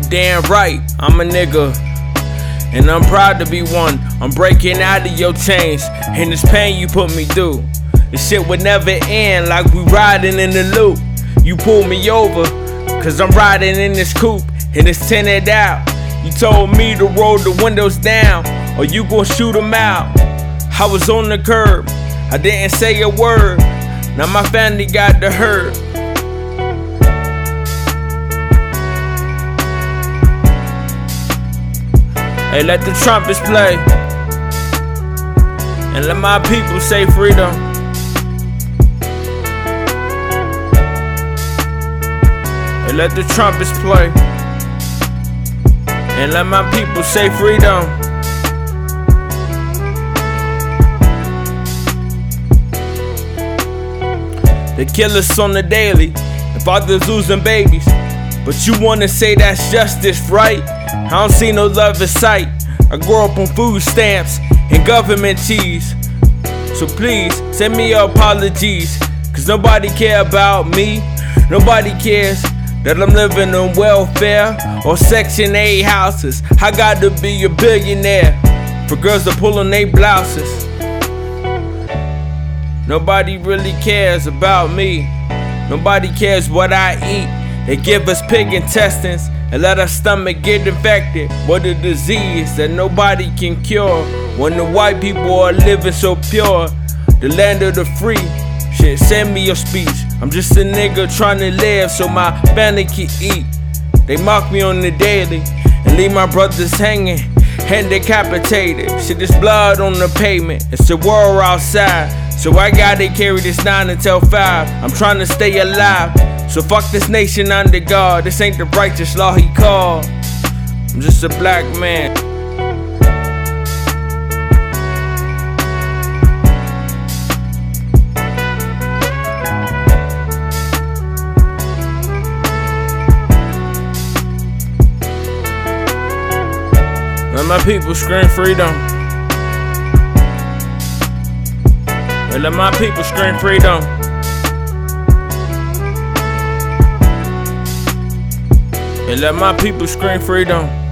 damn right, I'm a nigga. And I'm proud to be one. I'm breaking out of your chains. And this pain you put me through. This shit would never end like we riding in the loop. You pull me over, cause I'm riding in this coupe and it's tinted out. You told me to roll the windows down or you gon' shoot them out. I was on the curb, I didn't say a word. Now my family got the hurt. Hey, let the trumpets play. And let my people say freedom. Hey, let the trumpets play. And let my people say freedom. They kill us on the daily, and fathers losing babies. But you wanna say that's justice, right? I don't see no love in sight. I grew up on food stamps and government cheese. So please send me your apologies. Cause nobody care about me. Nobody cares that I'm living on welfare or Section 8 houses. I got to be a billionaire for girls to pull on their blouses. Nobody really cares about me. Nobody cares what I eat. They give us pig intestines and let our stomach get infected with a disease that nobody can cure. When the white people are living so pure, the land of the free. Shit, send me your speech. I'm just a nigga trying to live so my family can eat. They mock me on the daily and leave my brothers hanging and decapitated. Shit, there's blood on the pavement. It's a world outside. So I gotta carry this nine until five. I'm trying to stay alive. So fuck this nation under God. This ain't the righteous law he called. I'm just a black man. Let my people scream freedom. And let my people scream freedom. And let my people scream freedom.